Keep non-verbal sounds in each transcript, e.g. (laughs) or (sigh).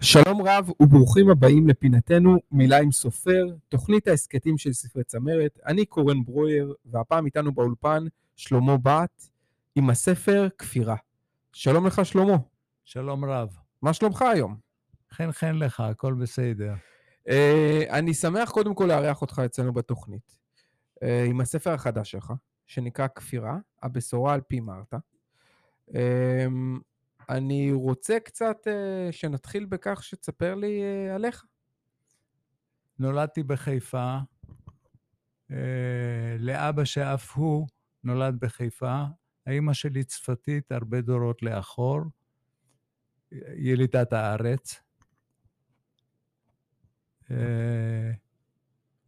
שלום רב וברוכים הבאים לפינתנו מילה עם סופר, תוכנית ההסכתים של ספרי צמרת. אני קורן ברויר, והפעם איתנו באולפן שלמה בת עם הספר כפירה. שלום לך שלמה. שלום רב. מה שלומך היום? חן חן לך, הכל בסדר. Uh, אני שמח קודם כל לארח אותך אצלנו בתוכנית, uh, עם הספר החדש שלך, שנקרא כפירה, הבשורה על פי מרתה. Uh, אני רוצה קצת uh, שנתחיל בכך שתספר לי uh, עליך. נולדתי בחיפה, uh, לאבא שאף הוא נולד בחיפה. האימא שלי צפתית הרבה דורות לאחור, ילידת הארץ.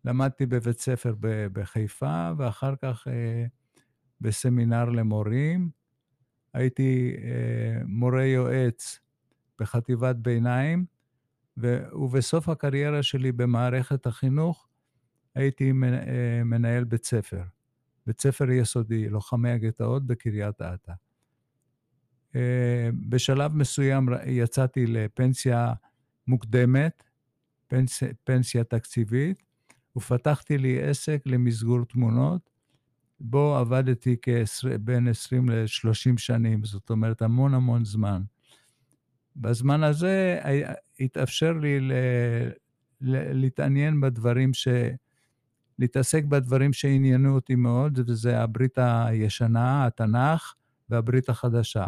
למדתי בבית ספר בחיפה, ואחר כך בסמינר למורים. הייתי אה, מורה יועץ בחטיבת ביניים, ו, ובסוף הקריירה שלי במערכת החינוך הייתי אה, מנהל בית ספר, בית ספר יסודי, לוחמי הגטאות בקריית אתא. אה, בשלב מסוים יצאתי לפנסיה מוקדמת, פנס, פנסיה תקציבית, ופתחתי לי עסק למסגור תמונות, בו עבדתי בין 20 ל-30 שנים, זאת אומרת המון המון זמן. בזמן הזה התאפשר לי ל, להתעניין בדברים ש... להתעסק בדברים שעניינו אותי מאוד, וזה הברית הישנה, התנ"ך, והברית החדשה.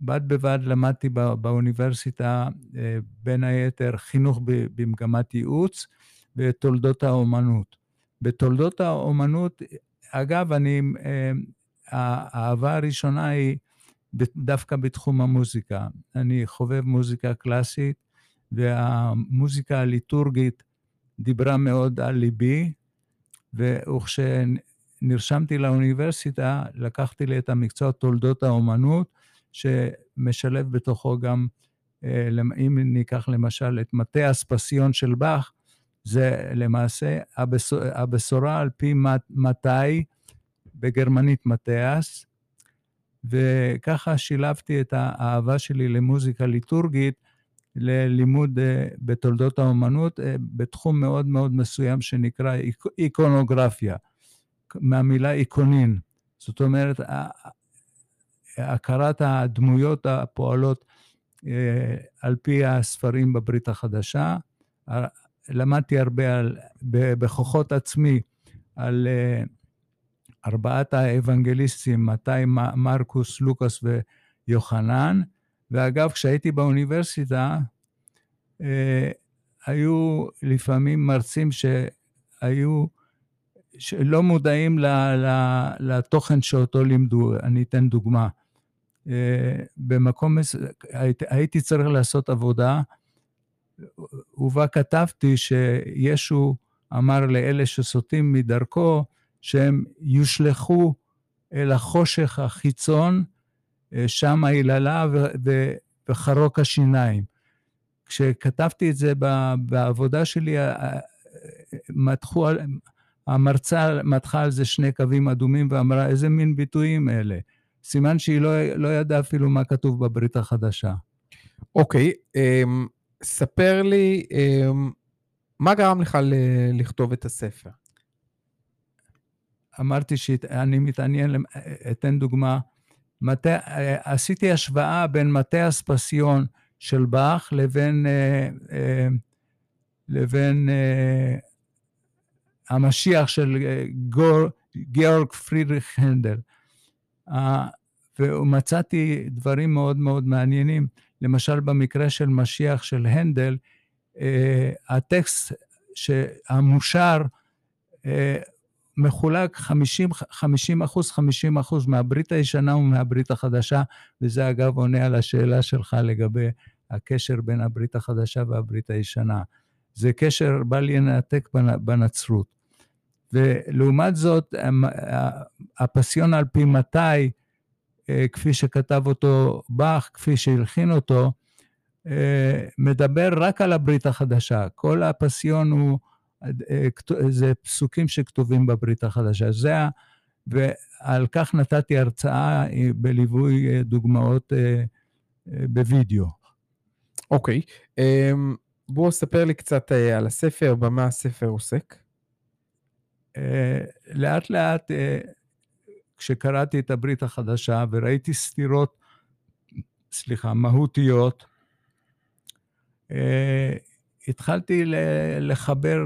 בד בבד למדתי בא, באוניברסיטה, אה, בין היתר, חינוך במגמת ייעוץ ותולדות האומנות. בתולדות האומנות אגב, אני, אה, האהבה הראשונה היא דווקא בתחום המוזיקה. אני חובב מוזיקה קלאסית, והמוזיקה הליטורגית דיברה מאוד על ליבי, וכשנרשמתי לאוניברסיטה, לקחתי לי את המקצוע תולדות האומנות, שמשלב בתוכו גם, אה, אם ניקח למשל את מטה אספסיון של באך, זה למעשה הבשורה על פי מתי, בגרמנית מתיאס, וככה שילבתי את האהבה שלי למוזיקה ליטורגית ללימוד אה, בתולדות האומנות אה, בתחום מאוד מאוד מסוים שנקרא איקונוגרפיה, מהמילה איקונין. זאת אומרת, הכרת הדמויות הפועלות אה, על פי הספרים בברית החדשה, למדתי הרבה על, בכוחות עצמי על uh, ארבעת האוונגליסטים, מתי, מרקוס, לוקאס ויוחנן, ואגב, כשהייתי באוניברסיטה, uh, היו לפעמים מרצים שהיו לא מודעים לתוכן שאותו לימדו. אני אתן דוגמה. Uh, במקום, הייתי צריך לעשות עבודה, ובה כתבתי שישו אמר לאלה שסוטים מדרכו, שהם יושלכו אל החושך החיצון, אה, שם היללה וחרוק השיניים. כשכתבתי את זה בעבודה שלי, מתחו, המרצה מתחה על זה שני קווים אדומים ואמרה, איזה מין ביטויים אלה? סימן שהיא לא, לא ידעה אפילו מה כתוב בברית החדשה. אוקיי, okay, אמ, um... ספר לי, אמ, מה גרם לך לכתוב את הספר? אמרתי שאני מתעניין, אתן דוגמה. מטה, עשיתי השוואה בין מטה אספסיון של באך לבין, אה, אה, לבין אה, המשיח של גיאורג פרידריך הנדל. ומצאתי דברים מאוד מאוד מעניינים. למשל, במקרה של משיח של הנדל, אה, הטקסט המושר אה, מחולק 50, 50 אחוז, 50 אחוז מהברית הישנה ומהברית החדשה, וזה אגב עונה על השאלה שלך לגבי הקשר בין הברית החדשה והברית הישנה. זה קשר בל ינתק בנצרות. ולעומת זאת, הפסיון על פי מתי כפי שכתב אותו באך, כפי שהלחין אותו, אה, מדבר רק על הברית החדשה. כל הפסיון הוא, אה, זה פסוקים שכתובים בברית החדשה. זה, ועל כך נתתי הרצאה בליווי דוגמאות בווידאו. אוקיי. אמ, בוא ספר לי קצת אה, על הספר, במה הספר עוסק. אה, לאט לאט, אה, כשקראתי את הברית החדשה וראיתי סתירות, סליחה, מהותיות, התחלתי לחבר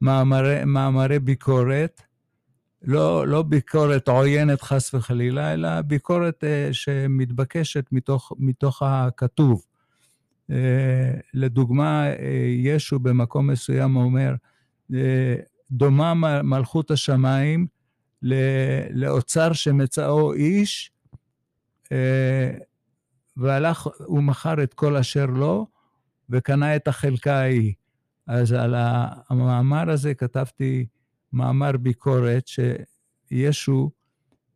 מאמרי, מאמרי ביקורת, לא, לא ביקורת עוינת חס וחלילה, אלא ביקורת שמתבקשת מתוך, מתוך הכתוב. אה, לדוגמה, אה, ישו במקום מסוים אומר, אה, דומה מלכות השמיים לאוצר שמצאו איש, והלך ומכר את כל אשר לו, וקנה את החלקה ההיא. אז על המאמר הזה כתבתי מאמר ביקורת, שישו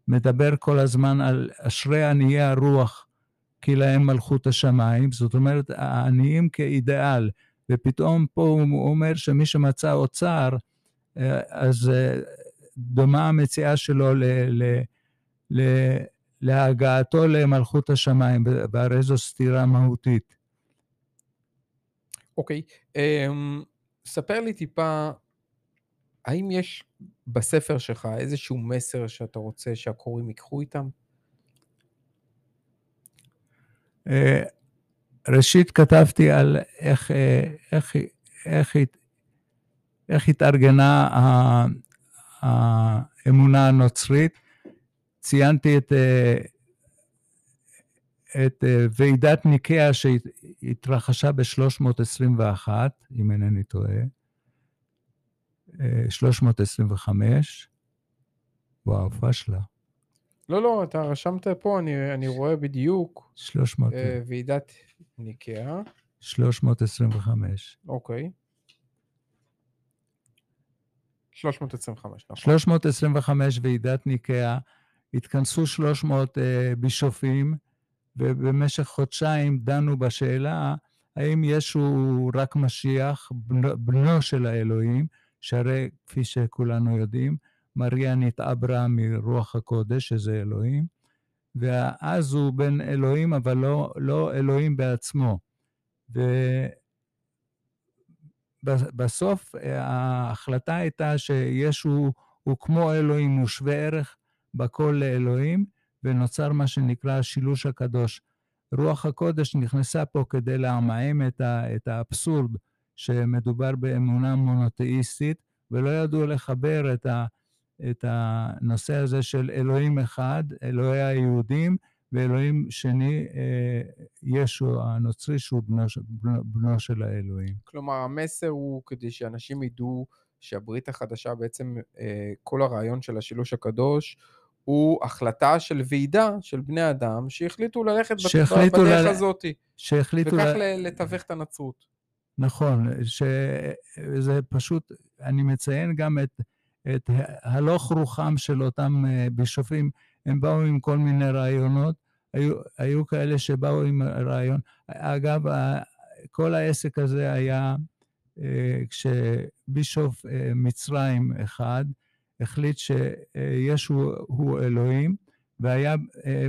מדבר כל הזמן על אשרי עניי הרוח, כי להם מלכות השמיים, זאת אומרת, העניים כאידיאל, ופתאום פה הוא אומר שמי שמצא אוצר, אה, אז אה, דומה המציאה שלו ל, ל, ל, להגעתו למלכות השמיים, והרי זו סתירה מהותית. אוקיי, okay. um, ספר לי טיפה, האם יש בספר שלך איזשהו מסר שאתה רוצה שהקוראים ייקחו איתם? אה, ראשית כתבתי על איך, אה, איך, איך, איך התארגנה האמונה הנוצרית. ציינתי את, אה, את ועידת ניקאה שהתרחשה ב-321, אם אינני טועה, 325, וואו, פשלה. לא, לא, אתה רשמת פה, אני, אני רואה בדיוק. 300. uh, ועידת ניקאה. 325. אוקיי. 325, נכון. 325 ועידת ניקאה, התכנסו 300 uh, אה, בישופים, ובמשך חודשיים דנו בשאלה האם ישו רק משיח, בנו, בנו של האלוהים, שהרי כפי שכולנו יודעים, מריה נתעברה מרוח הקודש, שזה אלוהים, ואז הוא בן אלוהים, אבל לא, לא אלוהים בעצמו. ובסוף ההחלטה הייתה שישו הוא כמו אלוהים, הוא שווה ערך בכל לאלוהים, ונוצר מה שנקרא השילוש הקדוש. רוח הקודש נכנסה פה כדי לעמעם את, את האבסורד שמדובר באמונה מונותאיסטית, ולא ידעו לחבר את, ה, את הנושא הזה של אלוהים אחד, אלוהי היהודים, ואלוהים שני, אה, ישו הנוצרי, שהוא בנו, בנו, בנו של האלוהים. כלומר, המסר הוא כדי שאנשים ידעו שהברית החדשה, בעצם אה, כל הרעיון של השילוש הקדוש, הוא החלטה של ועידה של בני אדם שהחליטו ללכת שהחליטו בדרך ל... הזאת. שהחליטו... וכך ל... לתווך את הנצרות. נכון, שזה פשוט, אני מציין גם את את הלוך רוחם של אותם אה, בישופים, הם באו עם כל מיני רעיונות, היו, היו כאלה שבאו עם רעיון. אגב, כל העסק הזה היה אה, כשבישוף אה, מצרים אחד החליט שישו הוא אלוהים, והיה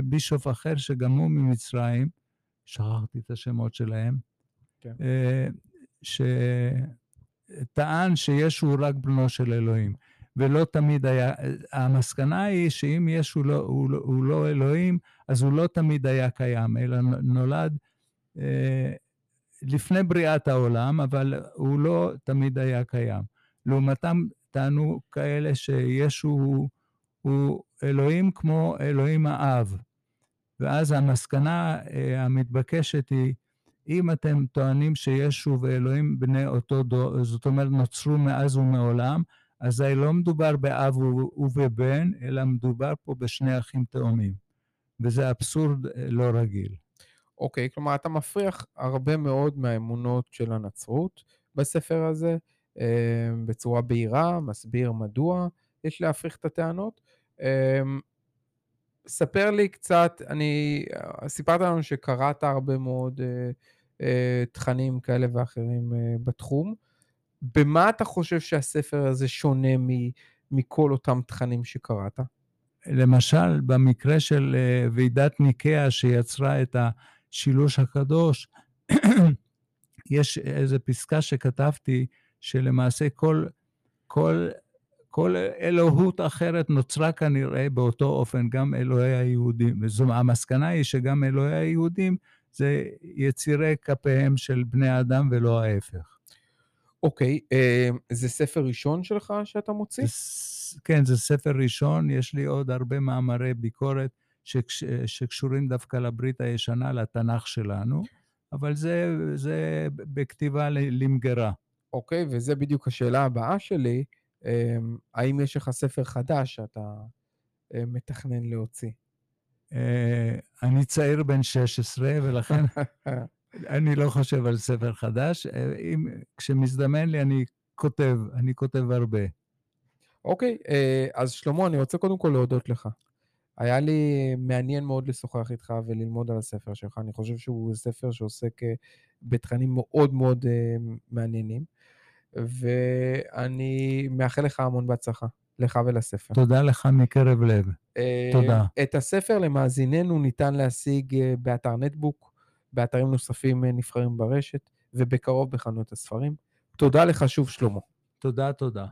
בישוף אחר שגם הוא ממצרים, שכחתי את השמות שלהם, כן. שטען שישו הוא רק בנו של אלוהים. ולא תמיד היה, המסקנה היא שאם ישו לא, הוא, לא, הוא לא אלוהים, אז הוא לא תמיד היה קיים, אלא נולד אה, לפני בריאת העולם, אבל הוא לא תמיד היה קיים. לעומתם טענו כאלה שישו הוא, הוא אלוהים כמו אלוהים האב. ואז המסקנה אה, המתבקשת היא, אם אתם טוענים שישו ואלוהים בני אותו דור, זאת אומרת נוצרו מאז ומעולם, אזי לא מדובר באב ובבן, אלא מדובר פה בשני אחים תאומים. וזה אבסורד אה, לא רגיל. אוקיי, okay, כלומר, אתה מפריח הרבה מאוד מהאמונות של הנצרות בספר הזה, אה, בצורה בהירה, מסביר מדוע יש להפריך את הטענות. אה, ספר לי קצת, אני, סיפרת לנו שקראת הרבה מאוד תכנים כאלה ואחרים בתחום. במה אתה חושב שהספר הזה שונה מכל אותם תכנים שקראת? למשל, במקרה של אה, ועידת ניקאה שיצרה את השילוש הקדוש, (clears throat) יש איזו פסקה שכתבתי, שלמעשה כל, כל, כל אלוהות אחרת נוצרה כנראה באותו אופן, גם אלוהי היהודים. וזו, המסקנה היא שגם אלוהי היהודים זה יצירי כפיהם של בני האדם ולא ההפך. אוקיי, אה, זה ספר ראשון שלך שאתה מוציא? כן, זה ספר ראשון, יש לי עוד הרבה מאמרי ביקורת שקש, שקשורים דווקא לברית הישנה, לתנ"ך שלנו, אבל זה, זה בכתיבה למגרה. אוקיי, וזה בדיוק השאלה הבאה שלי, אה, האם יש לך ספר חדש שאתה אה, מתכנן להוציא? אני צעיר בן 16, ולכן (laughs) אני לא חושב על ספר חדש. אה, אם, כשמזדמן לי, אני כותב, אני כותב הרבה. אוקיי, אה, אז שלמה, אני רוצה קודם כל להודות לך. היה לי מעניין מאוד לשוחח איתך וללמוד על הספר שלך. אני חושב שהוא ספר שעוסק אה, בתכנים מאוד מאוד מעניינים, ואני מאחל לך המון בהצלחה, לך ולספר. תודה לך מקרב לב. תודה. את הספר למאזיננו ניתן להשיג באתר נטבוק. באתרים נוספים אה, נבחרים ברשת, ובקרוב בחנויות הספרים. תודה לך שוב, שלמה. תודה, תודה.